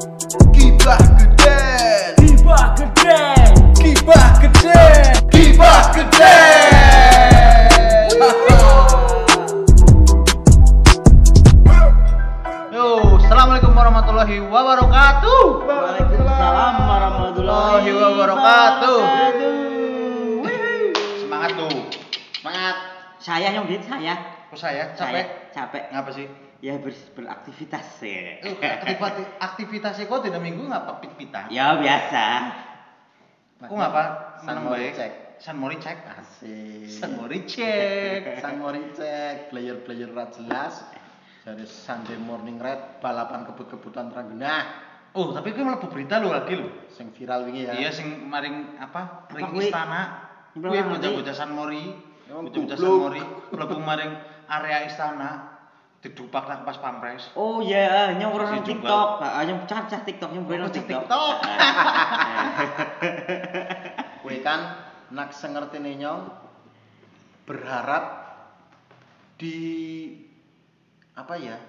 Kibah geden Tiba gede Kibah geden Kibah geden Yo, Assalamualaikum warahmatullahi wabarakatuh Waalaikumsalam warahmatullahi wabarakatuh. Semangat tuh Semangat Saya yang dit saya. Kok saya Saya capek? capek. Ngapa sih? Ya ber beraktivitas ya. Aktivitas aktivitasnya kok tidak minggu ngapa pit-pitan? Ya biasa. Kok ngapa? San Menang Mori baik. cek. San Mori cek. Asik. San Mori cek. San Mori cek, player-player rat jelas. Dari Sunday Morning Red, balapan kebut-kebutan tergenah. Oh, tapi gue mlebu berita lu lagi lu. Sing viral wingi ya. Iya sing maring apa? Ring istana. Kuwi bocah-bocah San Mori. Bocah-bocah San. Mori mlebu maring area istana. Didupak nang pas pampres. Oh ya, yang orang Masih juga. TikTok, ah, yang cacah TikTok yang Oh, bener cah TikTok. TikTok. Kue kan nak sengertine nyong berharap di apa ya?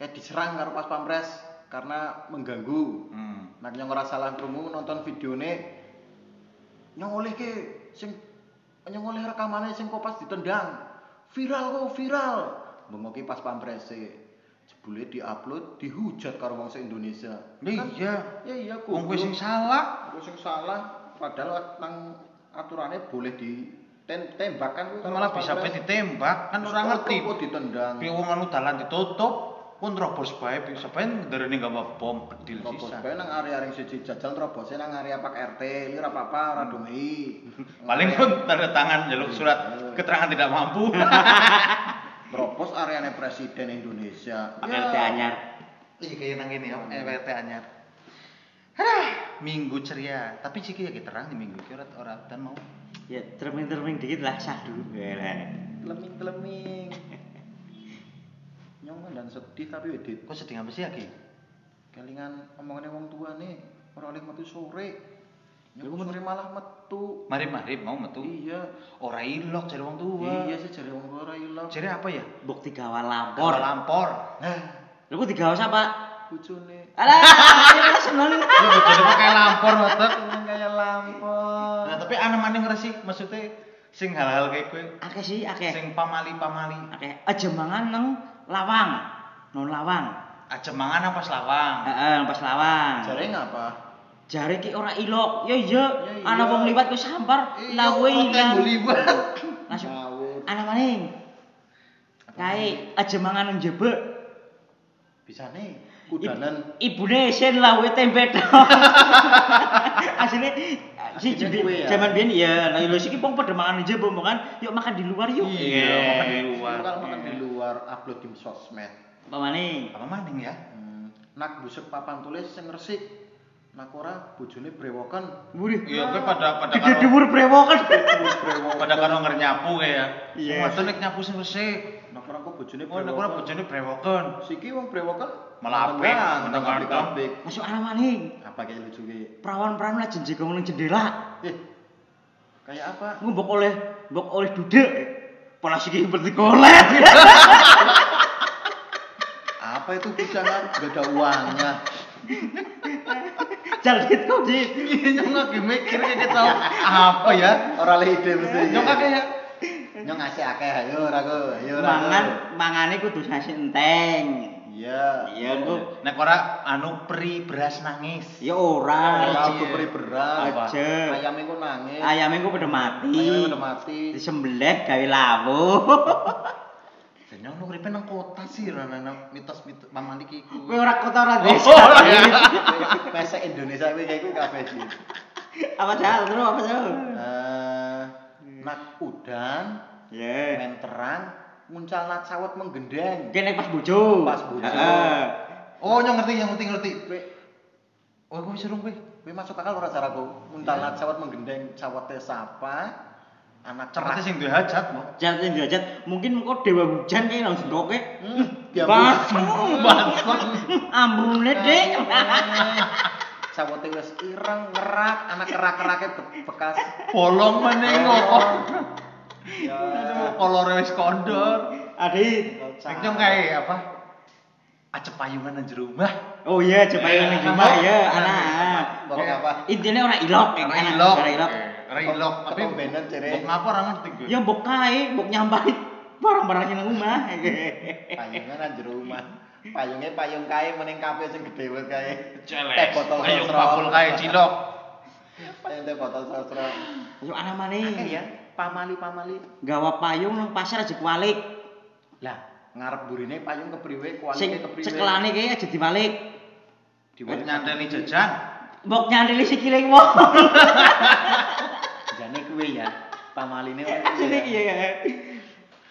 Kayak diserang karo pas pampres karena mengganggu. Hmm. Nak nyong ora salah krungu nonton videone nyong oleh ke sing nyong oleh rekamane sing kopas ditendang. Viral kok viral. Bengoki pas pamprese. Jebule diupload dihujat karo wong se-Indonesia. Lah Kan- iya. Ya iya Wong kuwi sing salah. Aku sing salah padahal nang aturannya boleh ditembak kan kuwi Malah bisa pe ditembak kan ora ngerti. kok ditendang. Piye wong anu dalan ditutup pun terobos bae bisa bae nderene gawa bom bedil Terobos sisa. bae nang area ring siji jajal terobosnya nang area Pak RT, li ora apa-apa, ora domei. Paling pun tanda tangan jaluk surat keterangan tidak mampu. terobos areane presiden Indonesia. RT anyar. Iya kayak nang ini ya, EWT anyar. Aduh, minggu ceria. Tapi sih kayak terang di minggu iki ora ora dan mau. Ya terming-terming dikit lah sadu. Ya lah. Teleming-teleming. Nyong dan sedih tapi wedit. Kok sedih apa sih Aki? Kelingan omongane wong tua nih, ora oleh metu sore. Nyong sore malah metu. Mari-mari mau metu. Iya. Ora ilok cari wong tua. Iya sih jare wong tua ora ilang. Cari apa ya? Bukti gawa lampor. Por lampor. Nah, Lu kok digawa siapa? bojone. Alah, ini seneng. Lu bojone kok kayak lampor ngotot. Seneng kayak lampor. Nah, tapi ana maning ngresi maksudnya sing hal-hal kayak kowe Akeh sih, akeh. sing pamali-pamali. Akeh aja mangan nang lawang. Non lawang. Aja mangan apa lawang. Heeh, pas lawang. Jare ngapa? Jare ki ora ilok. Ya iya, Ya iya. ana wong liwat ku sampar, lah kowe ilang. Langsung Ngawur. ana maning. Kae aja mangan nang jebek. Bisa nih, kudanan. Ibune sen lah kowe tempe tok. Asline si jadi ya? zaman biyen ya, lah lho iki pong padha mangan nang jebek kan. Yuk makan di luar yuk. Iya, makan di luar. Makan di luar, upload di sosmed. Apa maning? Apa maning ya? Hmm, nak busuk papan tulis sing resik. Nak ora bojone brewoken. Wurih. Iya, kowe pada pada karo dhuwur brewokan. pada karo nyapu kayak ya. Iya. Iya. nek nyapu sing resik. Nak ora kok bojone Oh, nek ora bojone brewoken. Siki wong brewoken Malah apik, apik-apik. Masuk ana maning. Apa kayak lucu ki? Perawan-perawan lah jenjegong nang jendela. Eh. Kayak apa? Ngumbok oleh mbok oleh duduk. Pola siki seperti kolet. Apa itu bujangan? Gak ada uangnya. Jalgit kok dit. Iya, nyong lagi mikir kayak gitu. Apa ya? Ora le ide mesti. Nyong akeh ya. Nyong ngasih akeh ayo ora go. Ayo ora. Mangan mangane kudu sasi enteng. Iya. Iya kok. Nek ora anu pri beras nangis. Ya ora. Ora Aja. uga beri beras. Aja. Ayamnya kok nangis. Ayamnya kok pada mati. Ayamnya udah mati. Disembelih gawe lawuh. Dan nyong uripe nang kota sih, ora nang mitos-mitos pamali ki ku. Kowe ora kota ora Oh, desa. ora ya. Pesek Indonesia kuwi kayak kabeh sih. Apa jal terus apa jal? Eh, nak udan, Ya. men terang, muncal nak sawet menggendeng. Kene pas bojo. Pas bojo. Oh, nyong ngerti, nyong ngerti ngerti. Kowe Oh, kowe suruh kowe. kowe masuk akal ora caraku? Muncal nak sawet menggendeng, sawete sapa? Anak cerah. sing duwe hajat, Mo. Jal sing derajat mungkin kok dewa hujan kayak langsung. Hmm, dia Basem. Basem. Ambune, Dik. Sawete wis ireng, ngerak, anak kerak-kerake be- bekas. Bolong meneh kok. Ya. Kolore wis kondor. Nek nyong kae apa? Acep payungan nang jero omah. Oh iya, coba yang ning rumah ya, anak. Bok apa? Intinya orang ilok, Ora anak. ilok. Ora ilok. Ora ilok, tapi Ketombenan, Cere. Bok ngapa ora ngerti gue. Ya mbok kae, mbok nyampai barang-barangnya nang omah. Payungan nang jero omah. Payungnya payung kae meneng kafe sing gede banget kae. Celes. Teh botol sosro. bakul kae cilok. Payung teh botol sosro. Yo anak Akeh maneh. ya, pamali-pamali. Gawa payung nang pasar aja kualik. Lah, ngarep burine payung kepriwe, Sing kualite kepriwe. cekelane kae aja dibalik. Buat nyanteni jajan. Mbok nyantili sikile wong. Kuwe ya. Pamaline kuwe. iya ya.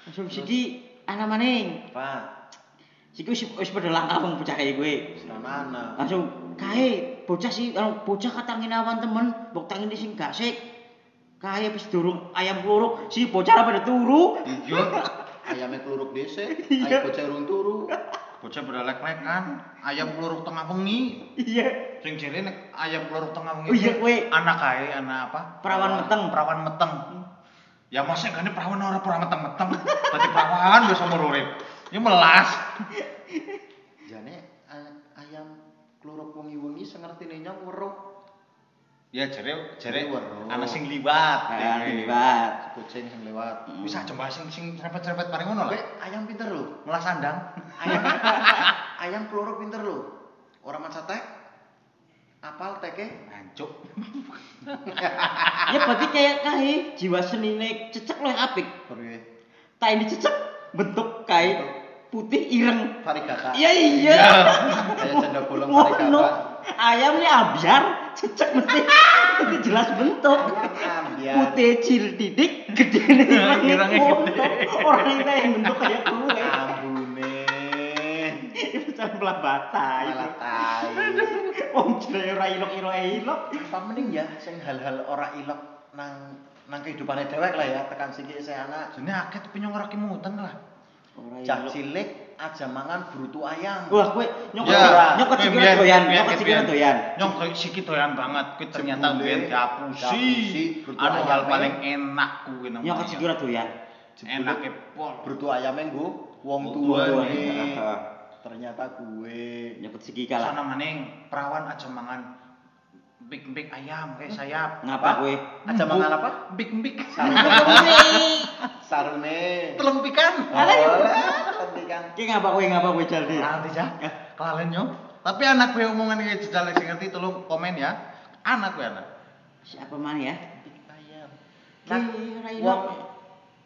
Langsung siki anak maneh. Pak, Siki wis wis padha langkah bocah kaya kowe. sana. Langsung kae bocah sih anu bocah katangin awan temen, mbok tangin sing gasik. Kae wis durung ayam kluruk, si bocah pada turu. Iya. Ayame kluruk dhisik, Iya. ayam bocah urung turu. Bocah berlek-lekan, ayam peluruk tengah wengi. Iya. Sing jere nek ayam peluruk tengah wengi. Oh iya, kowe. Anak kae, anak apa? Perawan meteng. Perawan meteng. Ya masa gane perawan ora perawan meteng-meteng. Berarti perawan wis umur urip. Ya melas. Jane ay- ayam kluruk wengi-wengi sing ngertine nyong weruh. Ya jere jere Weruh. anak sing liwat. Ah, liwat. Kucing sing lewat. Bisa jembah sing sing serempet-serempet paling ngono lah. ayam pinter lho. Melas sandang. Ayam ayam pinter lho. Ora maca tek. Apal teke? Hancuk. Ya berarti kayak kae jiwa senine cecek luwih apik. Priwe? Tak ini cecek bentuk kae putih ireng. Varigata. Iya iya. Kayak janda bolong Ngono. varigata. Ayam ini ambiar, cecek mesti mesti jelas bentuk. Putih cil titik, gede nih Irengnya gede. Orang kita yang bentuk kayak gue. Ambune. Itu cemplah bata Malah itu. tai. Wong jenenge ora ilok-ilok ilok. Apa mending ya sing hal-hal ora ilok nang nang kehidupane dewek lah ya tekan siki isih anak. Jene akeh tapi nyong ora kimutan lah. Cah ilok. cilik aja mangan brutu ayam. Wah, kowe nyokot Ya, nyokot kowe sikile biyen- doyan, sikile biyen. doyan. Koyo siki doyan banget, kuwi ternyata Jebule, biyen diapusi, Anu hal paling enak kuwi nang. Nyokot sikile doyan. Enake pol. Brutu ayame nggo wong Wong tuwa. tuwane. Ternyata gue. Nyokot siki kalah. Sana maning perawan aja mangan big-big ayam kayak sayap. Ngapa kowe? Aja mangan apa? Big-big. Sarune. Telung pikan. Alah, ya. Pendikan. Ki ngapa kowe ngapa kowe jaldi? Nanti ya. Kelalen yo. Tapi anak gue omongan kayak jejal sing ngerti tolong komen ya. Anak gue anak. Siapa mana ya? Ki Nah, wong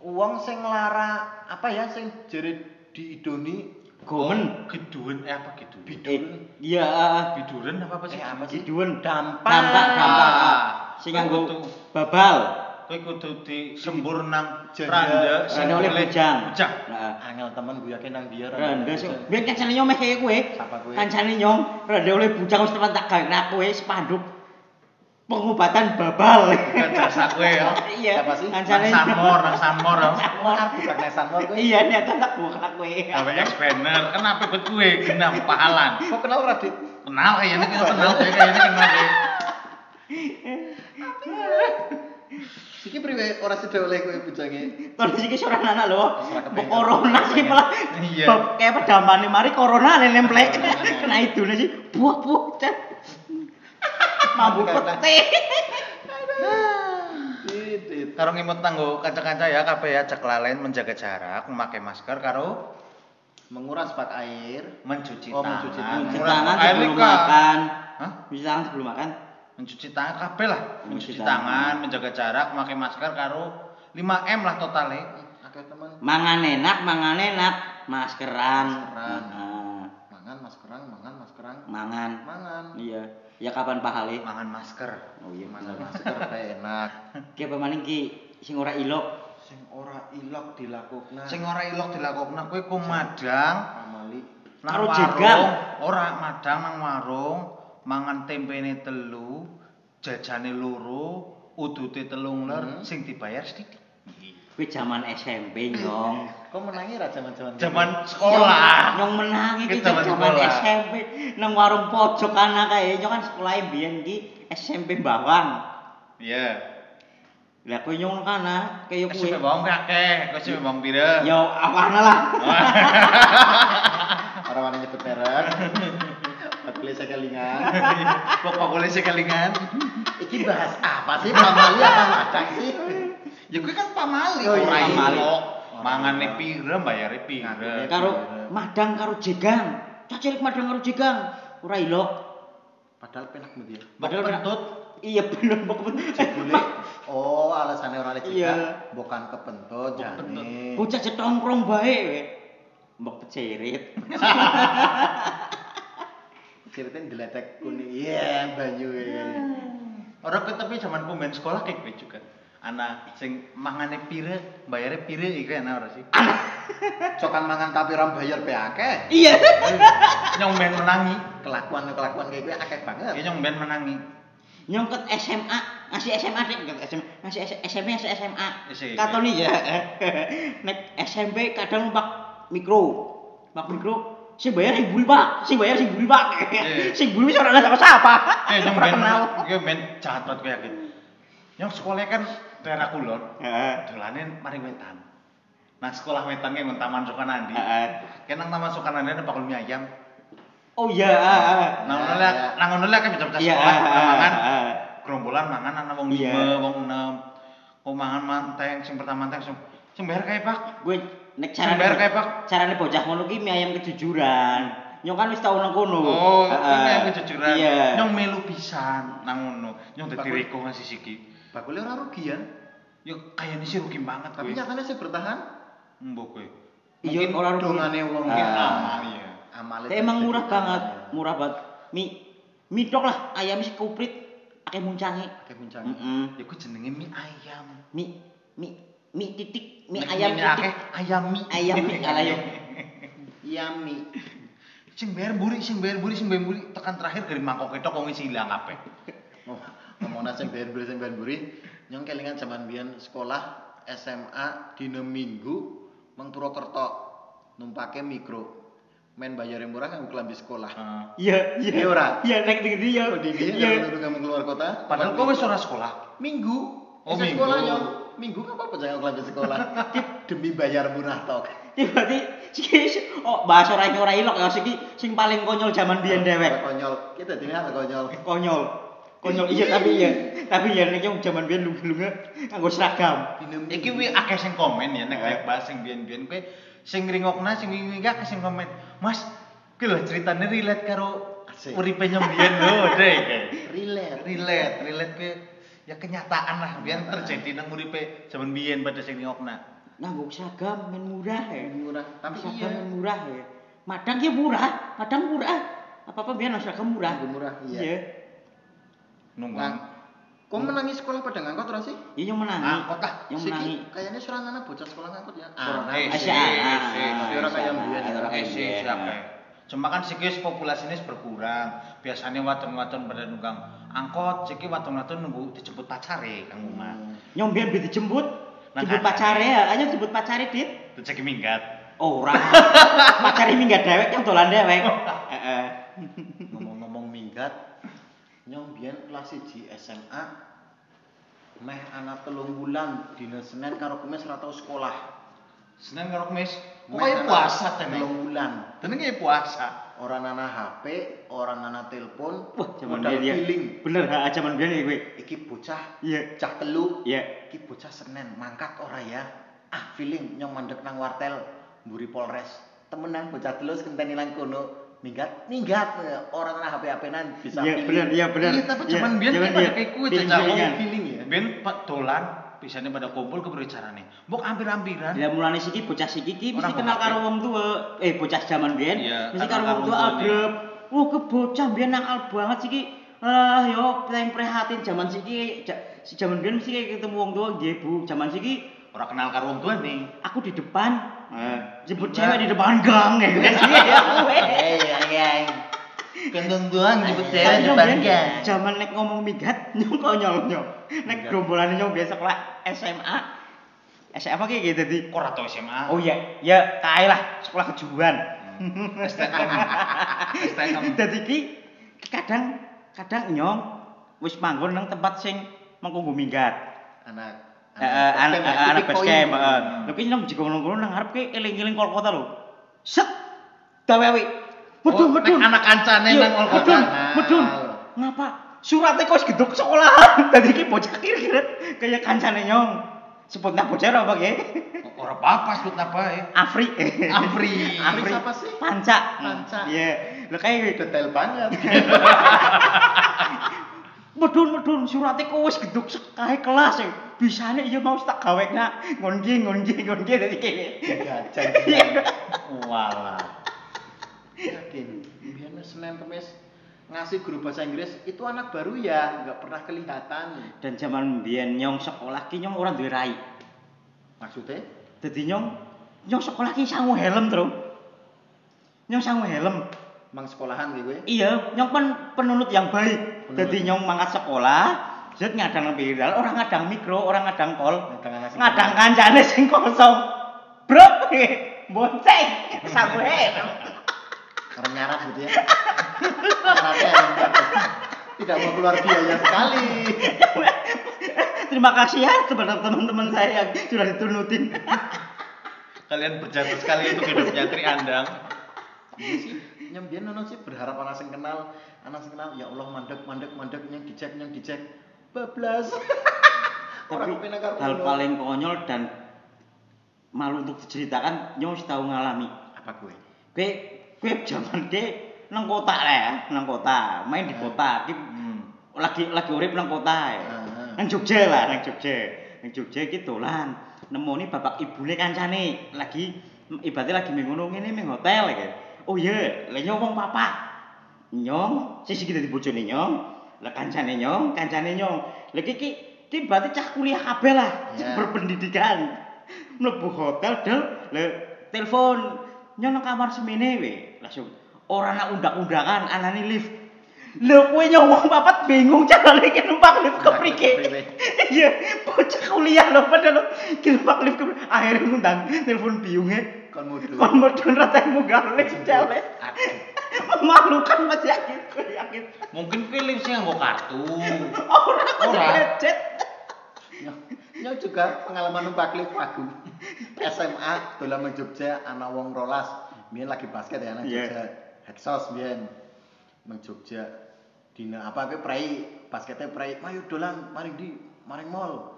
wong sing lara apa ya sing jere diidoni Gomen. Geduen eh apa geduen? Eh, iya, Biduren apa apa sih? eh apa sih? Kiduen. Dampak. Dampak, dampak. Ah. Sing nganggo babal. Kowe kudu disembur nang randa sing Rene oleh bujang. Bujang. Heeh. Angel temen gue yakin nang biar. Randa sing biyen kancane nyong meh kaya kowe. Siapa kowe? Kancane nyong randa oleh bujang wis tak gawe kowe spanduk pengobatan babal. Bukan jasa kowe ya. Iya. Siapa sih? Nang Kancane Sanmor, nang Sanmor ya. Wah, bukan nesan mor gue. Iya, nek tak bukan kowe. KWX banner, kenapa ikut gue genap pahalan. Kok kenal Radit? Kenal kayaknya kita kenal kayak kayaknya kenal deh. Iki priwe ora sida oleh kowe bujange. Tahun iki ora anak lho. Corona sih malah. Iya. Kayak pedamane mari corona nemplek. Kena idune sih. Buah-buah. Cet. Mambu pete. Karo ngimut tanggo kanca-kanca ya kabeh ya cek lalen menjaga jarak, memakai masker karo Menguras bak air. mencuci Oh, tangan. mencuci Cuci Menguras tangan sebelum makan. Hah? Cuci tangan sebelum makan. Mencuci tangan kabeh lah. Mencuci Mencuci tangan. tangan, menjaga jarak, memakai masker karo 5M lah totalnya. Akeh. Mangan enak, mangan enak, maskeran. Maskeran. Heeh. Mangan maskeran, mangan maskeran. mangan. Mangan. Iya. Ya kapan pahale? Mangan masker. Oh iya Mangan masker kayak enak. Ki apa maning ki sing ora ilok. Sing ora ilok dilakukna. Sing ora ilok dilakokna kowe ku madang amali. nang Karo warung, ora madang nang warung, mangan tempene telu, jajane loro, udute telung ler, Hmm. sing dibayar sithik. Kuwi zaman SMP nyong. Kok menangi ra jaman-jaman Zaman sekolah. Nyong menang iki Ki zaman zaman. SMP nang warung pojok anak kae nyong kan sekolah biyen iki SMP Bawang. Iya. Lah kowe nyong kana kaya kowe. bawang kakek, wis bawang pira? Ya awana lah. Ora wani nyebut merek. Bakule sekelingan. Pokoknya sekelingan. Iki bahas apa sih? Pamali apa macam sih? Ya gue kan pamali. Oh, iya, ora pamali. Mangane pire bayare pire. Ngakune Karo madang karo jegang. Cacilik madang karo jegang. Ora ilok. Padahal penak mu dia. Padahal kentut. Iya bener mbok Jebule oh alasannya orang lagi Iya. bukan kepentut jane. Bocah cetongkrong bae we. Mbok pecerit. Ceritain diletek kuning. Iya, Banyu. Orang ke tapi zaman pemain sekolah kayak gue juga. Anak sing mangane pire, bayare pire iku enak ora sih? Cokan mangan tapi ram bayar pe akeh. Iya. Nyong ben menangi. Kelakuan-kelakuan kayak gue akeh banget. Ya nyong ben menangi. Nyongket SMA, ngasih SMA deh, ngasih SMA, ngasih SMP, ngasih SMA. Katoni ya. Nek SMP kadang numpak mikro. Numpak mikro sing bayar sing buri pak, sing bayar sing buri pak, Iya. sing buri bisa orang siapa siapa. Eh Ora ben kenal. gue ben jahat banget gue yakin. Nyong sekolah kan daerah kulon, Heeh. dolanin mari wetan. Nah sekolah wetan kayak Taman Sukanandi. Heeh. Kenang Taman Sukanandi ada bakul mie ayam. Oh iya, heeh. Nah ngono Iya, lek, iya. nang ngono lek kan bisa-bisa Iya, sekolah heeh, mangan. Gerombolan mangan ana wong Iya. 5, wong 6. Kok mangan manteng sing pertama manteng sing bayar kae, Pak. Gue nek Sing bayar kae, Pak. carane bocah ngono ki mie ayam kejujuran. Nyong kan wis tau nang kono. Oh, kan yang kejujuran. Iya. Nyong melu pisan nang ngono. Nyong dadi reko ngasih siki. Bakule ora rugian, Yo kayaknya sih rugi banget tapi nyatanya sih bertahan. Mbok kowe. Iya, ora rugi. dongane wong Mungkin Ah. amal ya. Amale emang murah banget, murah banget. Mie mie tok lah, ayam sih kuprit, akeh muncange. Akeh muncang. Heeh. Ya gue jenenge mie ayam. Mie mie mie titik, mie ayam mie titik. akeh ayam mie. Ayam mie ayam. Yummy. Sing bayar buri, sing bayar buri, sing bayar buri tekan terakhir dari mangkok ketok wong isi ilang kabeh. Oh, ngomongna sing ben buri sing ben buri, nyong kelingan zaman biyen sekolah SMA dina Minggu Mang Purwokerto numpake mikro. Men bayar yang murah kan kelambi sekolah. Iya, iya. Iya, ora? Iya, nek tinggi dia. Oh, di dia Iya. kalau kamu keluar kota. Padahal cuma kok wis ora sekolah. Minggu. Oh, Esa minggu. sekolah nyong. Minggu kan apa jangan kelambi sekolah. Demi bayar murah tok. Iya, berarti siki oh bahasa ora ora ilok ya siki sing paling konyol zaman biyen dewek. Konyol. Kita apa konyol? Konyol. Konyol iya tapi iya. Tapi ya nek yang zaman biyen lunga-lunga nganggo seragam. Iki wi akeh sing komen ya nek kayak bahas sing biyen-biyen kowe sing ngrungokna sing wingi akeh sing komen. Mas, ki lho ceritane relate karo uripe nyong biyen lho, Dek. relate. Relate, relate ya kenyataan lah biyen terjadi nang uripe zaman biyen pada sing ngrungokna. Nganggo seragam men murah ya. Murah. Tapi seragam iya. men murah ya. Madang ya murah, madang murah. Apa-apa biyen seragam murah. Nganggo murah, iya. Iya. Nunggu. Nah, kok menangi sekolah pada ngangkut ora sih? Iya yang menangi. Angkot lah. Yang menangi. Kayaknya surah anak bocah sekolah ngangkut ya. Surah- Anak. eh, Asya, sih, ah, sih, ah, sih, orang asya, kayak ah, Cuma kan sikis populasinya berkurang. Biasanya wadon-wadon pada nunggang angkot, siki wadon-wadon nunggu dijemput pacare kang omah. Nyong biyen bi dijemput, Nang jemput kanan. pacare ya, ayo jemput pacare dit. Terus cek minggat. Ora. pacare minggat dewek yang dolan dewek. Heeh. Ngomong-ngomong minggat, nyong biyen kelas 1 SMA meh anak telung bulan dina Senin karo Kamis ora tau sekolah. Senin karo Kamis. Pokoknya anak puasa tenan. Telung bulan. Kayak puasa. Orang nana HP, orang nana telepon, Wah, zaman biyen ya. feeling. Bener, ha zaman biyen ya kowe. Iki bocah, Iya. cah telu, Iya. iki bocah Senin mangkat ora ya? Ah, feeling nyong mandek nang wartel mburi Polres. Temenan bocah telu sekenteni nang kono. Minggat, minggat orang nana HP-HP-nan bisa Iya, feeling. bener, iya bener. Iya, tapi Iya, zaman biyen zaman kan pada biyen. kayak kue jajak feelingan. feeling ya. Ben pak dolan, biasanya pada kumpul ke carane. Mbok hampir-hampiran. Ya mulane siki bocah siki ki mesti Orang kenal kok karo wong tua. Eh bocah zaman biyen Iya, mesti kenal karo wong tuane. agrep. Wah, ke bocah biyen nakal banget siki. Ah, yo paling prihatin zaman siki si zaman biyen mesti ketemu wong tua nggih Bu. Zaman siki Ora kenal karo wong tua nih. aku di depan, Eh, jemput cewek di depan gang ya kan. Iya, iya. Kendung doang cewek nyong depan gang. Zaman nek ngomong migat nyong konyol nyong. Nek gerombolan nyong biasa sekolah SMA. SMA kayak gitu di. Ora tau SMA? Oh iya, ya kae lah sekolah kejuruan. STM. STM. Dadi ki kadang kadang nyong wis manggon nang tempat sing mengko nggo minggat. Anak Eh, eh, anak basecamp ya, anak titik base poin. camp, heeh. Lho ki nyong jika ngono-ngono nang ngarep ki eling-eling kol kota lho. Set. Dawewi. Medun, Oh, medun. anak kancane Iya, nang medun, medun. Ngapa? Suratnya kok geduk sekolah. Tadi ki bocah kira-kira kayak kancane nyong. Sebut nak bocah apa ya? Ora apa-apa sebut apa ya. Afri. Afri. Afri siapa sih? Panca. Panca. Iya. Lah kayak Detail banget. medun-medun suratnya kok wis geduk sekae kelas ya. Bisane iya mau tak gawe nak ngon ki ngon ki ngon ki dadi kene. Gajah. Iya. Walah. Yakin. Biar Senin Kemis ngasih guru bahasa Inggris itu anak baru ya, nggak pernah kelihatan. Dan zaman mbiyen nyong sekolah ki nyong ora duwe rai. Maksudnya? Dadi nyong nyong sekolah ki sangu helm, Tru. Nyong sangu helm. Mang sekolahan gitu ya? Iya, nyong kan penunut yang baik. Penunut. Jadi nyong mangkat sekolah, zet ngadang viral, orang ngadang mikro, orang ngadang kol, Ngadang ngadang kancane sing kosong. Bro, bonceng, sabu Karena nyarat gitu ya. Nyaratnya tidak mau keluar biaya sekali. Terima kasih ya kepada teman-teman saya yang sudah ditunutin. Kalian berjasa sekali untuk hidupnya Tri Andang. Sih, nyambian nono sih berharap anak sing kenal, anak sing kenal, ya Allah mandek mandek mandek yang dicek yang dicek bablas. Tapi hal paling konyol dan malu untuk diceritakan, nyong wis tahu ngalami. apa gue? Kue, kue zaman ke nang kota lah ya, nang kota, main di kota. Ki Hmm. lagi lagi urip nang kota ya. Nang Jogja lah, nang Jogja. Nang Jogja iki dolan. Nemoni bapak ibune kancane lagi ibaratnya lagi mengono ngene ming hotel ya. Oh iya, lah nyong wong papa. Nyong, sisi kita di bojone nyong. Lah kancane nyong, kancane nyong. Lah iki ki ki berarti cah kuliah kabeh lah, Ya. berpendidikan. Mlebu hotel del le telepon nyong nang kamar semene we. Langsung ora nak undak-undakan anane lift. Lho kowe nyomong papat bingung carane ki numpak lift keprike. Iya, bocah kuliah lho padahal ki numpak lift keprike. Akhirnya ngundang telepon biunge. Kon mudu. Kon modun rata munggah lift cewek. Memalukan mas yakin, gue yakin. Mungkin pilih sih nganggo kartu. Ora kok Ora. gadget. Nyok juga pengalaman numpak lift aku. SMA dolan Jogja ana wong rolas. Biyen lagi basket ya nang Iya. Jogja. Heksos biyen. Nang Jogja. Dina apa ke prei basketnya prei. Ayo dolan mari di mari mall.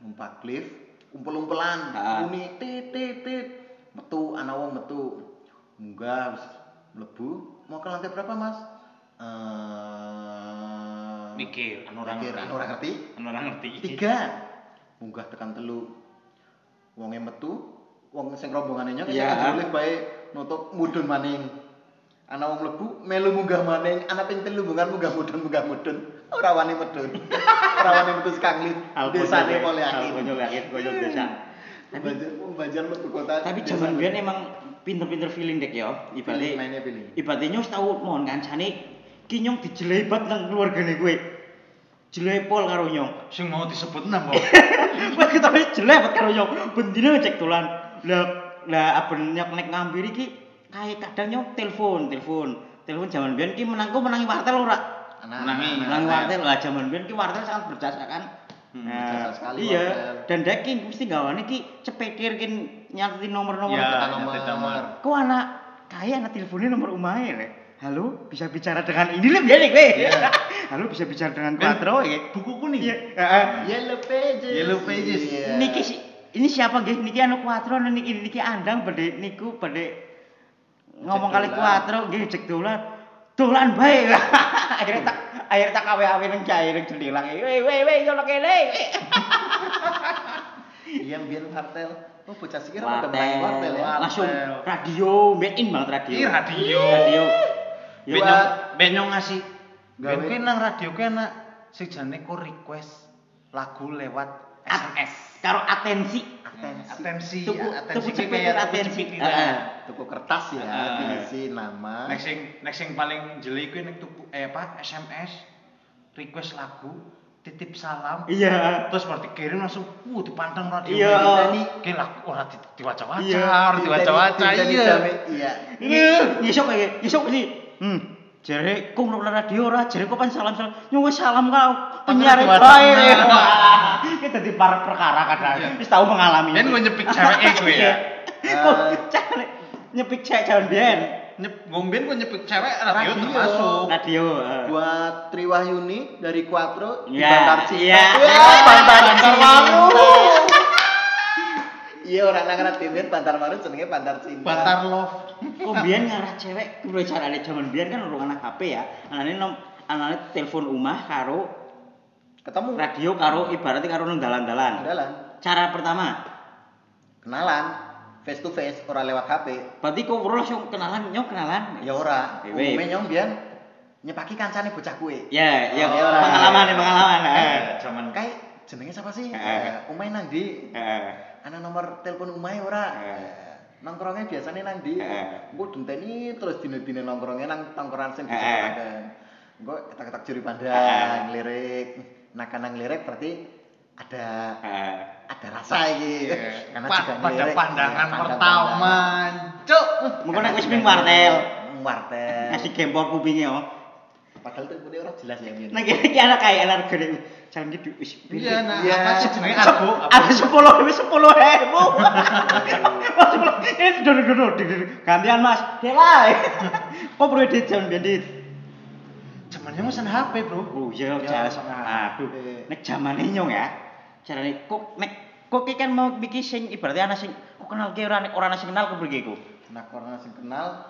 Numpak lift umpel-umpelan. Ha. Muni tit tit tit. Metu ana wong metu. Munggah wis mlebu. Mau ke lantai berapa, Mas? Eh Mikir, anu ora Mikir, ngerti. anu ora ngerti. Anu ngerti. tiga munggah tekan telu wonge metu wong sing rombongane nyok Iya. sing bae nutup mudun maning ana wong mlebu melu munggah maning ana ping telu munggah munggah mudun munggah mudun ora wani medun ora wani metu sekang lift desane pole akhir Konyol yakin, konyol desa. Tapi Banjar Banjar mlebu kota tapi zaman biyen emang pinter-pinter feeling dek yo. pilih Ibaratnya mainnya pilih ibaratnya nyong tau mohon kancane ki nyong dijelebat nang keluargane gue. Jelepol karo nyong. Sing mau disebut napa? Wes ketemu jelebat karo nyong. Bendina cek dolan. Lah lah aben nyok nek ngambir iki kae kadang nyong telepon, telepon. Telepon zaman biyen ki menangku menangi wartel ora? Menangi, Menangi wartel lah zaman biyen ki wartel sangat berjasa kan. Hmm, Nah, sekali iya, wartel. dan dek ki mesti gawane ki cepetir kin nyatetin nomor-nomor. Ya, nomor. nomor. Kok anak kaya anak teleponnya nomor umahe le. Halo, bisa bicara dengan ini biyen kowe. Iya. Halo, bisa bicara dengan Quattro ya. Buku kuning. Iya, heeh. Yellow Pages Yellow Pages. Iya. Niki si ini siapa nggih? Niki anu Quattro niki niki andang badhe niku badhe ngomong kali. Quattro nggih cek dolan. Dolan bae. akhirnya tak akhirnya tak awe-awe nang cair nang jendelang. Wei wei wei yo kene. iya biyen wartel oh bocah sikir pada main wartel Wartel. ya Langsung radio, made in banget radio. Ih, radio. Radio. Benyong, Buat- benyong ngasih. Gawe. Nang radio kuwi ana sejane ku request lagu lewat SMS. Karo atensi. atensi Atensi, Tuku- atensi tuku kayak atensi. Heeh. tuku kertas ya Ah. diisi nama Nek sing nek sing paling jeli kuwi nek tuku eh apa SMS request lagu titip salam Iya. terus berarti kirim langsung uh dipanteng radio Iya. ini ki lagu ora di- diwaca-waca Iya. diwaca-waca iya iya Ini nyesok kayak nyesok sih. Hmm. Jare kok nang radio ora, jare kok pan salam-salam. Nyuwun salam kau penyiar bae. Iki dadi par perkara kadang. Wis tau mengalami. Ben gue nyepik cewek kuwi ya. Kok cewek nyepik cewek jaman biyen. Nyep ngomben ku nyepik cewek radio Radio. termasuk. Radio. eh. Buat Triwahyuni dari Quattro di Iya, Bantar Cinta. iya. Wah, Bantar Bantar. Iya orang nang ngerti ben Bantar Maru jenenge Bantar Cinta. Bantar love. Kok biyen ngarah cewek kuwi carane jaman biyen kan urung ana HP ya. Anane nom anane telepon omah karo ketemu radio karo ibaratnya karo nang dalan-dalan. Dalan. Cara pertama, kenalan face to face ora lewat HP. berarti kok ora langsung kenalan, nyong kenalan. Ya ora. Umume nyong biyen nyepaki kancane bocah kuwe. Ya, ya Oh, ora. pengalaman pengalaman. Eh. Eh, zaman Kayak jenenge siapa sih? Eh, Umay nang ndi? Eh. Ana nomor telepon Umay ora? Eh. Nongkrongnya biasanya nang ndi? Eh. Engko denteni terus dine-dine nongkrongnya nang tongkrongan sing bisa pandang. Engko ketak-ketak juri pandang, lirik. Nah, kan nang lirik berarti ada Eh. ada rasa iki. Karena Pa- juga pada pandangan Pandang- pertama, cuk. Mengko nek wis ping wartel, Wartel. ngasih gempor kupinge yo. Padahal teleponnya orang jelas ya Min. Nek iki ana kae ana gede. Jalan gitu wis. Iya, nah, Iya. apa sih jenenge argo? Ada sepuluh, wis sepuluh ribu. Ini dulu dulu gantian mas. Dewa. Kok perlu di jam bendit? Zamannya mesen HP, Bro. Oh iya, Ya, jelas. nah. Aduh, Eh. nek zamane nyong ya. Carane kok nek kok kan mau bikin sing ibaratnya ana sing kok kenal ki ora nek ora sing kenal kok pergi ku. Nah, sing kenal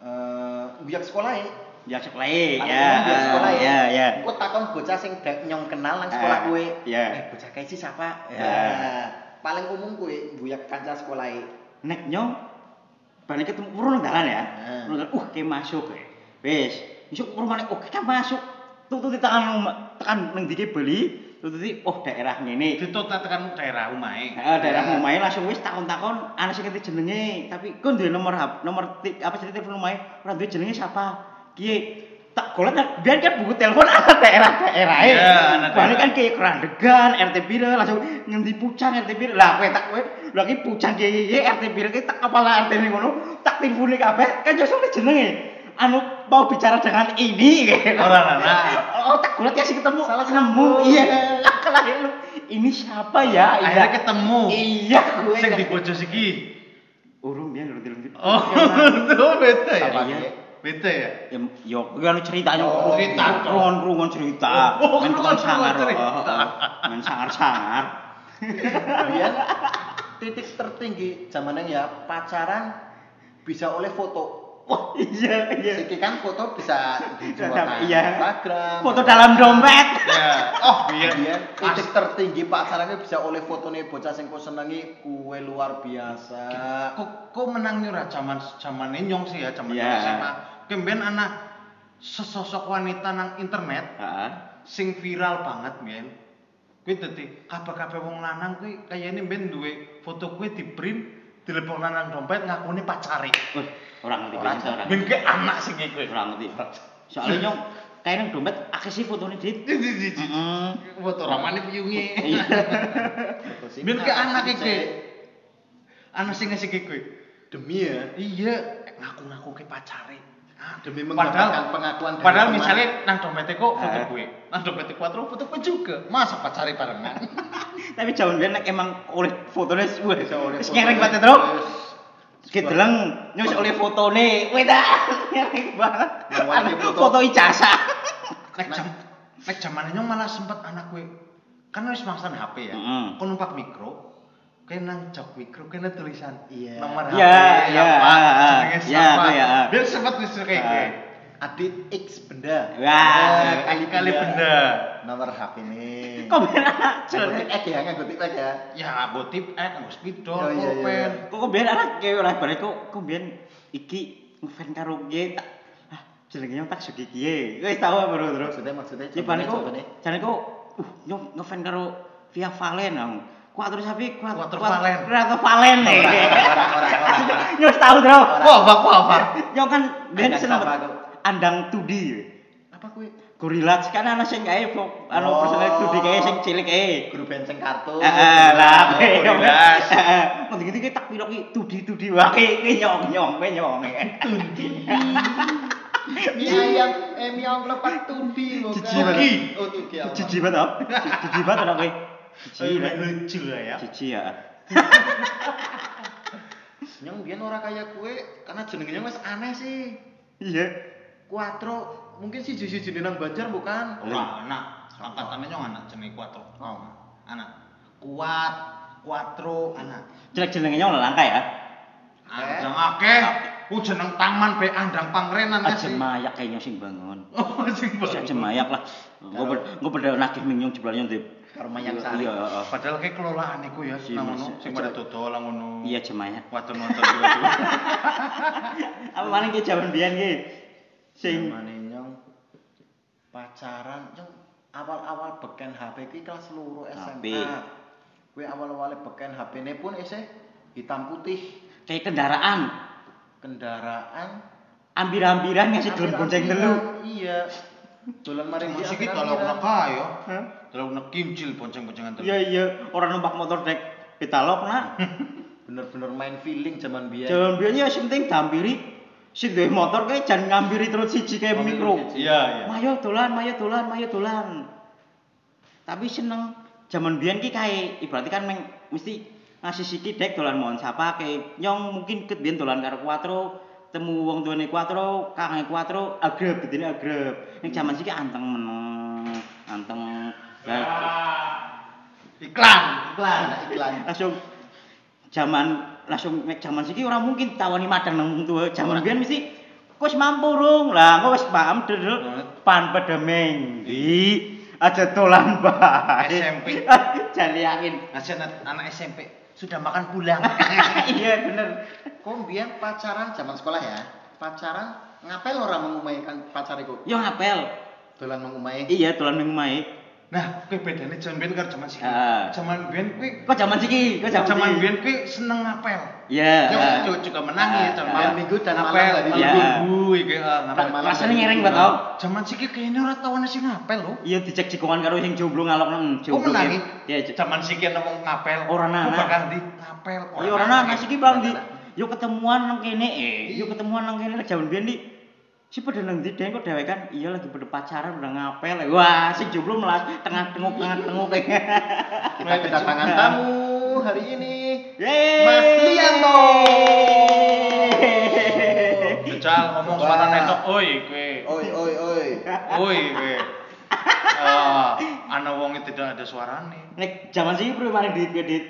eh biak sekolah ya. Ya sekolah Paling ya. sekolah ya. Ya, ya. Engko takon bocah sing nyong kenal nang sekolah Eh, kowe. iya. Eh, bocah kae sih siapa? Ya. Ya. Paling umum kowe buyak kanca sekolah e. Nek nyong balik ketemu urun dalan ya. Eh. Urun dalan, uh ki masuk. eh. Wis, isuk rumane oh ki masuk. Tututi tekan tekan ning dike beli, tututi oh daerah ngene. Ditut tekan daerah omahe. Heeh, daerah omahe langsung wis takon-takon ana sing ngerti jenenge, tapi kok duwe nomor nomor apa jenenge telepon omahe, ora duwe jenenge siapa. Kiye tak golek kan biar kan buku telepon e. Iya, ana Bane daerah. kan kayak kerandegan, RT pira langsung ngendi pucang RT pira. Lah kowe tak kowe lha iki pucang kiye RT pira ki tak kepala RT ini ngono, tak timbune kabeh kan justru jenenge. Anu mau bicara dengan ini kayak. Ora, ora, ora. Oh, tak golek kasih ketemu. Salah nemu. Iya, kelahi lu. Ini siapa ya? Akhirnya Iya. ketemu. Iya, gue. Sing di bojo siki. urung dia ngerti ngerti. Oh, itu beda ya. Iya. Beda ya. Ya, yo, gue anu ceritanya. Oh, cerita. Ruang cerita. Oh, Main tukang sangar. cerita. oh, oh. Main sangar sangar. Biar titik tertinggi zamannya ya pacaran bisa oleh foto. Wah, iya iya. Siki kan foto bisa dijual nang Iya. Instagram. Foto dalam dompet. Ya. Oh, iya. Biar titik tertinggi pacarannya bisa oleh fotone bocah sing kau senengi kue luar biasa. Kok kok menang nyurah zaman zaman nyong sih ya, zaman Iya. SMA. Kemben anak sesosok wanita nang internet Heeh. sing viral banget, men. Kuwi dadi kabeh-kabeh wong lanang kuwi kayane ben duwe foto kuwi di print dilepok nang dompet ngakune pacare. Wih, orang ngerti Orang banget orang. Ben ke anak sing iku. Orang ngerti. Soalnya nyong kayak nang dompet akeh sih fotonya dit. Heeh. Foto ramane piyunge. Iya. Ben ke anak iki. Anak sing ngasih kuwi. Demi ya. Iya, ngaku-ngaku ke pacare. Ah, Demi mendapatkan pengakuan dari Padahal teman. misalnya nang dompetnya kok foto Eh. gue, nang dompetnya kuatro foto gue juga. Masa pacare barengan? Tapi biyen nek emang oleh fotonya wis foto. ngereng banget terus. Terus, Kedeleng nyus oleh fotone. Weda, ngereng banget. Foto. Foto ijazah. nek jam nek malah sempet anak gue kan wis mangsan HP ya. Heeh. Kok numpak mikro, kena jok mikro kena tulisan Iya. nomor Iya, HP iya, Iya, siapa. tuh ya, ah. Biar sempet wis kayak gue. Adit X benda. Wah, Eh, kali-kali benda. Nomor HP ini. Kok biar Ngikutin X ya, ngikutin X ya. Ya, gue tip eh nggo spidol, Oh, iya, iya, iya. kok biar anak kayak ora bare kok biar iki ngefan karo kiye tak ah tak sugi kiye. Wis tau apa bro terus. Maksudnya maksudnya Ya bane kok jane kok uh nyong ngefan karo Via Valen. Kuatur sapi kuat Kuatur Valen. Kuatur Valen. Ora, ora. Nyong tau bro. Wah, apa apa? Nyong kan Andang seneng banget. andang 2D. Apa kuwi? Gorilla kan ana sing kae anu Oh. personal 2D kae sing cilik kae. Guru benteng kartu. Heeh, lah. Oh, Gorillas. Heeh. Ngendi-ngendi ki tak pilok ki 2D 2D wae ki nyong-nyong kowe nyong. Mie ayam, eh mie ayam lepat tudi bukan. Cici banget. Oh tuki apa? Jiji banget. Jiji banget anak kowe. Iya, lah. lucu lah ya. Cici ya. Nyong biyen ora kaya kue karena jenenge nyong wis aneh sih. Iya. Quattro mungkin sih siji nang Banjar bukan? Ora anak. Angkatannya nyong anak jenenge Quattro. Oh. Anak. Kuat, Quattro, anak. Jelek-jeleknya nyong langka ya. Andang akeh. Ku jeneng taman be andang pangrenan ya sih. mayak kayaknya sing bangun. Oh, sing Wis aja mayak lah. Engko engko pada nagih minyak jeblanya ndip. Karo mayang sari. Iya, heeh. Padahal kayak kelolaan iku ya, Si nang ngono, sing pada dodol lang ngono. Iya. Wadon-wadon juga. Apa maning ki jaman biyen ki? Sing Zamane nyong pacaran nyong awal-awal beken HP ki kelas loro SMA. Kue awal-awal beken HP-ne pun isih hitam putih. kayak kendaraan Kendaraan ambir-ambiran ngasih dalam bonceng telu. Iya. Dolan maring Mas iki kalau nak kaya, Hah? kalau nak kimcil bonceng-boncengan terus. Iya iya, orang numpak motor dek petalok nak. Bener-bener main feeling zaman biyen. Jalan biyen ya sing penting dampiri. Si duwe motor kayak jangan ngambiri terus siji kayak mikro. Iya, iya. Mayo dolan, mayo dolan, mayo dolan. Tapi seneng zaman biyen ki kae ibaratnya kan meng, mesti ngasih siki dek dolan mohon sapa kayak nyong mungkin ket biyen dolan karo Quattro temu wong tuane Quattro, kange Quattro agrep gedene agrep. Ning jaman siki anteng meneng, anteng. Lah, Iklan. Iklan, iklan. langsung zaman langsung nek zaman siki ora mungkin tawani madang nang tuwa. Zaman biyen mesti wis mampu rung. Lah engko wis paham dedel pan pedemeng. Di aja dolan bae. SMP. Jali yakin. Anak SMP sudah makan pulang. Iya bener. Kok biyen pacaran zaman sekolah ya? Pacaran ngapel ora mengumaikan pacar iku? Yo ngapel. Dolan mengumai. Iya dolan ming mae. Nah, kuwi bedane zaman biyen karo zaman siki. Ah. Zaman biyen kuwi Kok zaman siki? Kok zaman zaman siki? biyen kuwi seneng ngapel. Iya. Ya ah. juga, menangis Ah, zaman ah. Malam minggu dan ngapel. hari Iya. Minggu iki ah, ngapel. malam nyereng minggu. banget tau. Zaman siki kayaknya ora tau ana sing ngapel lho. Iya dicek jikongan karo sing jomblo ngalok nang Kok jomblo. menangi? Iya. J- Zaman siki ana wong ngapel. Ora nana. Kok bakal di ngapel. Iya ora nang siki bang di. Yo ketemuan nang kene eh. Yo ketemuan nang kene jaman biyen di. Si ndi deng kok dhewe kan iya lagi pada pacaran udah ngapel. Wah, si jomblo melas tengah tenguk tengah tenguk. Kita kedatangan tamu hari ini. Yeay. Mas Lianto. Jajal ngomong suara netok, oi kowe. Oi oi oi. Oi kowe. Ah, ana wong tidak ada suarane. Nek jaman siki perlu paling duit duit.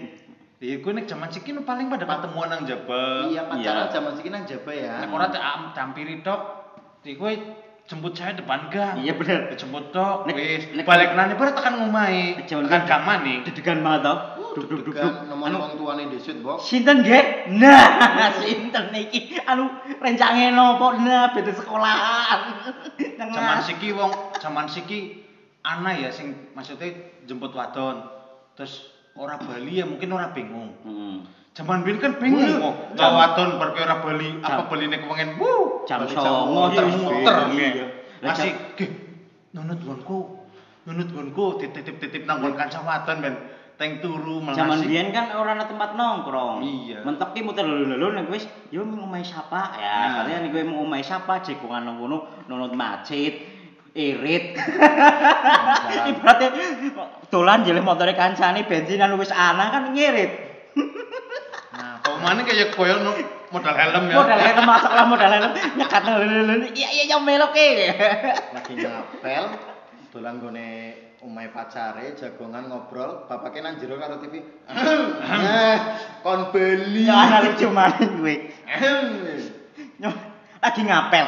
Iya, gue nek zaman siki paling pada ketemuan nang jaba. Iya pacaran Iya. zaman siki nang Jaba ya. Nek ora dampiri tok, di kowe jemput saya depan gang. Iya bener. Jemput tok, wis balik nane baru tekan jaman Tekan gang maning. Dedegan banget tau. Duk duk duk duk. Kan nomor Anu wong tuane ndesut, Bok. Sinten nggih? Nah, sinten iki? Anu rencange nopo? Nah, beda sekolahan. Ngas- siki wong zaman siki ana ya sing maksudnya jemput wadon. Terus ora Bali ya mungkin ora bingung. Hmm. Zaman biyen kan bingung kok. Bar kowe ora Bali, apa Baline kepengen wuh. Jam Balik songo jam- muter-muter. Lah, Masih jam- ge nunut gonku. Nunut gonku titip-titip nang nggon kanca wadon ben teng turu melasi. biyen kan ora ana tempat nongkrong. Iya. Mentok ki muter lulu-lulu nek wis yo omahe sapa ya. Nah. Katanya nek kowe mau omahe sapa jekongan nang kono nunut macet. Irit. Ibaratnya dolan jeleh motore kancane bensinan wis ana kan ngirit. Nah, pemane kayak koyo nu- modal helm ya. Modal helm masuk lah modal helm nyekat lulu. Iya iya yo melok e. Lagi ngapel dolan gone omahe pacare jagongan ngobrol, bapaknya nang jero karo TV. Eh, kon beli. Ya ana lucu maning. Ehem. Nyong lagi ngapel.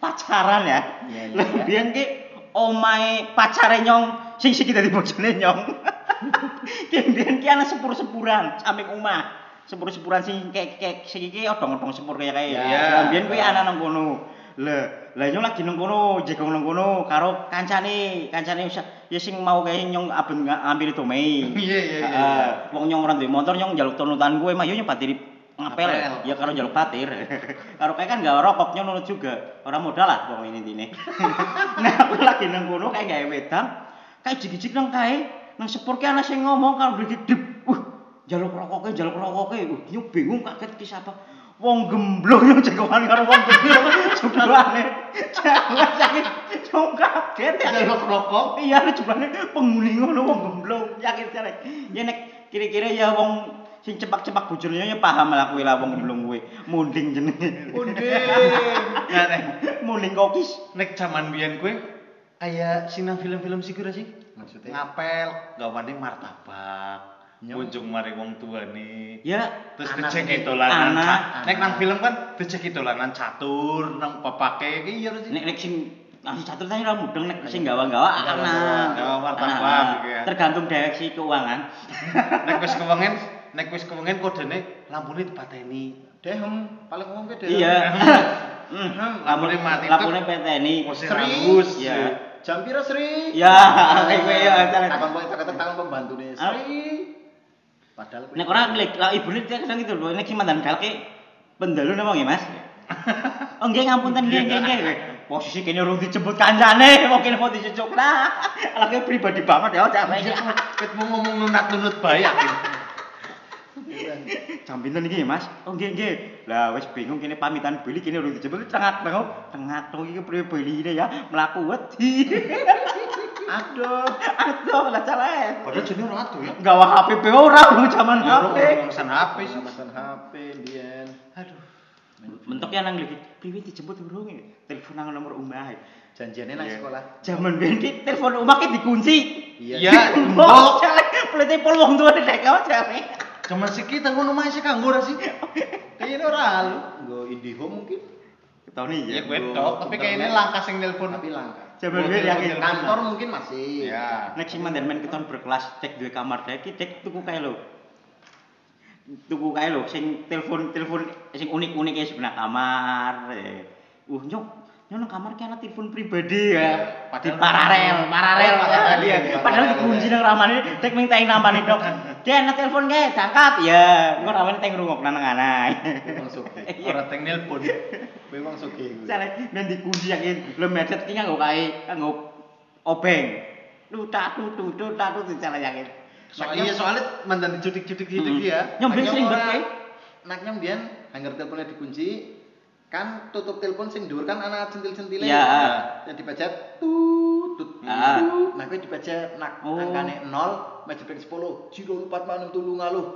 Pacaran ya. Iya, iya, iya. biyen ki omahe pacare nyong sing siki dadi bojone nyong. Ki biyen ki ana sepur-sepuran samping omah. Sepur-sepuran sing kayak kayak sing iki odong-odong sepur kaya kaya. Iya. Lah biyen kuwi ana nang kono. Lah, lah nyong lagi nang kono, jegong nang kono karo kancane, kancane ya sing mau kae nyong aben ngambil domei. Iya, iya, iya. Wong nyong ora duwe motor nyong njaluk tunutan gue mah yo nyoba diri ngapel. Ya karo njaluk patir. karo kayak kan gak nyong nurut juga. Ora modal lah pokoknya intine. nah, aku lagi nang kono kayak gawe wedang, kayak jig-jig nang kae, nang sepur ki ana sing ngomong karo dikit njaluk rokoke, njaluk rokoke. Wah, nyong bingung kaget ki sapa. Wong gemblong yang jagoan karo wong gemblong jumlahane. Jangan sakit. Nyong kaget ya. Jaluk rokok. Iya, jumlahnya penghuni ngono wong gemblong, yakin jare. Ya nek kira-kira ya wong sing cepak-cepak bojone ya paham lah kuwi lah wong belum kuwi. Munding jenenge. Unding. Nah, nek Munding kokis. nek zaman biyen kowe kayak sinang film-film sih kira sih. Maksudnya? Ngapel, gawane martabak. Nyong. Kunjung mari wong tuane. Ya, Terus diceki dolanan. Anak. ca- Nek nang film kan diceki dolanan catur nang bapake iki ya nek nek sing nasi catur tadi ora mudeng nek sing gawa-gawa Gawa-gawa. anak. Gawa martabak, Anak. gitu ya. Tergantung direksi keuangan. nek wis kewengen, nek wis kewengen kodene lampune dipateni. Dehem, paling umum ke dehem. Iya. Hmm, lampune mati. Lampune Sri. rambus. Ya. Jam pira Sri? Ya, gue ya. Takon poin takon takon pembantu nih. Ah. Sri. Padahal Nek ora ngelik, lah ibune dia kadang gitu lho, nek ki mandan galke pendalu napa nggih, Mas? Oh nggih ngapunten nggih nggih nggih. Posisi kene urung dijemput kancane, kene mau dicucuk lah. Alake pribadi banget ya, cak Iya, ket mau ngomong nunat-nunut bae yakin. Jam pinten iki, Mas? Oh nggih nggih. Lah wis bingung kene pamitan beli kene urung dijemput tengah tengah tengah to iki priye beline ya mlaku wedi. Aduh. Aduh, lah calek. Padahal jenenge ora atuh ya. Gawa HP pe ora urung zaman Ya HP. pesan HP sih. HP Dian. Aduh. Bentuknya nang lagi, priwe dijemput urung ya? Telepon nang nomor omah. Janjiannya nang Iya. sekolah. Zaman biyen ki telepon omah ki dikunci. Iya. Ya, Mbok mbok. calek pelete pol wong tuwa nek kau calek. Cuman siki tenggo omahe sih kanggo ora sih? Kayaknya ora halu. Nggo Indihome mungkin. Tahu nih Ya gue tok, tapi kayaknya langka sing nelpon. Tapi langka. Zaman biyen yakin Kantor mungkin masih. Ya. Nek sing mandan men keton berkelas cek duwe kamar dek ki cek tuku kae lho. Tuku kae lho sing telepon telepon sing unik-unik ya sebelah kamar. eh. Uh nyok nyok nang kamar ana telepon pribadi ya. Di Padahal- paralel, paralel padahal dia. iya, dikunci nang ramane dek ming teng namane dok. Dia ana telepon kae jangkat ya. Engko ramane teng rungokna nang anak. Memang suki. Iya. Ora teng nelpon. Memang suki. Sale men dikunci yakin lo medet ki nganggo kae nganggo obeng. Lu tatu tutu tatu dicala yakin. So, iya soalnya mandan dijudik-judik gitu ya. Nyombe sering ora- bet kae. Nak nyong biyen hanger teleponnya dikunci kan tutup telepon sing dhuwur kan ana centil-centile. Iya. Yang dipecet tut Ah. tut. Nah kuwi dipecet nak Oh. angkane 0 majepeng 10 0 4 6 tulu ngaluh.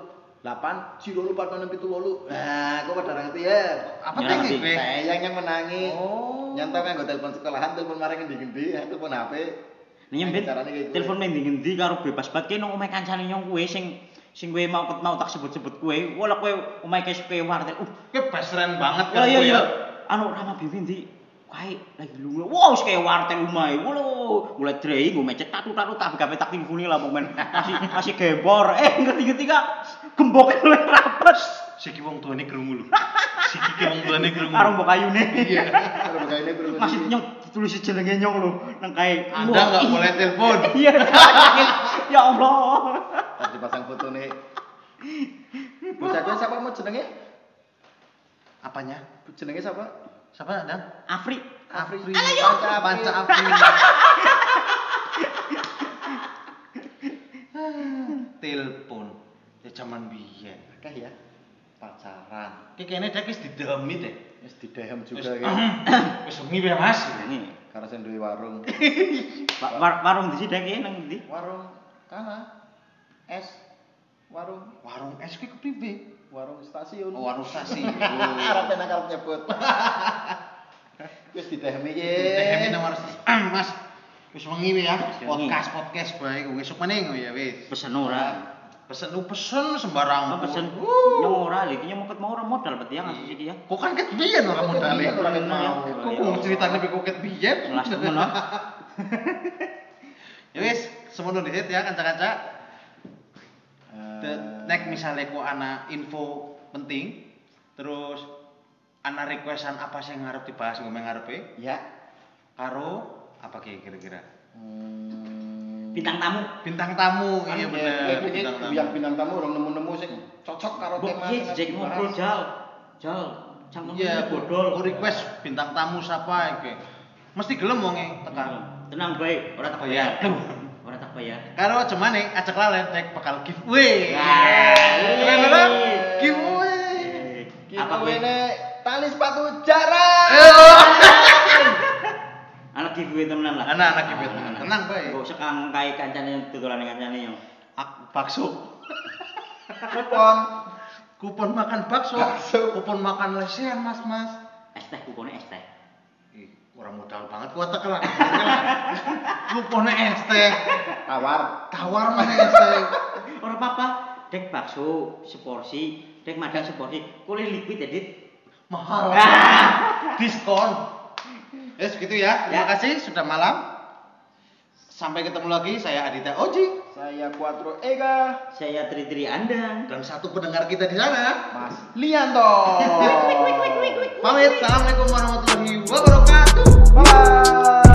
8 0 4 6 7 Nah, kok pada ngerti ya. Apa Ya, ngerti. iki? Saya yang menangi. Oh. Nyantol nganggo telepon sekolahan, telepon marang ngendi-ngendi, telepon HP. Nih nyemben Carane kayak gue. telepon ngendi-ngendi karo bebas banget ki nang omahe kancane nyong kuwe sing sing kowe mau mau tak sebut-sebut kuwe. Wala kowe omahe ke sepe wartel. Uh, Kayak best friend banget ya kan iya kowe iya. ya. Anu Rama Bibi ndi? Kae lagi lunga. Wow, wis kaya wartel omahe. Wulo, mulai drei nggo mecet tatu-tatu tak gawe tak telefoni lah momen. Masih masih gembor. Eh, ngerti-ngerti kak. Gembok luwih rapet. Siki wong tuane krungu lho. Siki ki wong tuane krungu. Karo mbok kayune. Iya. Kalau begini perlu Masih nyong ditulis jenenge nyong lho nang kae. Anda Wah, nggak ih. boleh telepon. Iya, ya Allah. Tadi pasang foto nih. Bocah siapa mau jenenge? Apanya? Jenenge siapa? Siapa Dan? Afri. Afri. Ayo. Panca Panca Afri. Afri. Telepon. Ya zaman biyen. Akeh ya. Pacaran. Ki kene dek wis didemi teh. Wis didehem juga ya. wis wengi wae Mas. Ini Karo sing duwe warung. wa- war- warung di sini ki nang ndi? Warung kana. Es. Warung. Warung es kuwi kepriwe? Warung stasiun. Oh, warung stasiun. Arep enak arep nyebut. Wis didehemi ye. Teh nang warung stasiun. Mas. Wis wengi ya. Podcast podcast bae besok meneh ya wis. Pesen ora. Pesen lu pesen sembarang. Oh, pesen nyong ora lho, iki nyong mepet mau ora modal berarti ya ngasih iki ya. Kok kan ket biyen ora modale. Biyen ora ket mau. Kok kok ceritane kok ket biyen? Kelas temen no. Ya wis, semono dhisik ya kanca-kanca. Nek misalnya kok ana info penting, terus ana requestan apa sih yang ngarep dibahas ngomong ngarepe, Ya. karo apa ki kira-kira? Hmm. Bintang tamu. Bintang tamu, Kan iya ya, bener. kayak gini, bintang tamu. Yang bintang tamu orang nemu-nemu sing cocok karo Mbok tema sing jek ngobrol jal. Jal. Cangkem Iya, bodol. Ku request bintang tamu siapa iki? Mesti gelem wonge tekan. Tenang bae, ora tak bayar. Duh. Ora tak bayar. Karo cemane ajak lalen nek bakal giveaway. Keren ora? Giveaway. Eh, Apa Giveaway ne tali sepatu jarak. Anak giveaway temenan lah. Anak-anak giveaway. Tenang bae. Kok sekang kae kancane dodolan kancane yo. Ak bakso. Kupon. kupon makan bakso, Bakso. kupon makan lesehan mas mas. Es teh kuponnya es teh. Orang modal banget kuat tekelan. Kuponnya es teh, Tawar. tawar mana es teh. Ora apa-apa, dek bakso seporsi, dek makan seporsi, kulit liquid ya, Dit. Mahal. Diskon. Ya segitu ya. Terima Ya. kasih sudah malam. Sampai ketemu lagi. Saya Adita Oji Saya Quattro Ega. Saya Tri-Tri Andang. dan satu pendengar kita di sana. Mas Lianto. Pamit. Assalamualaikum warahmatullahi wabarakatuh. Bye.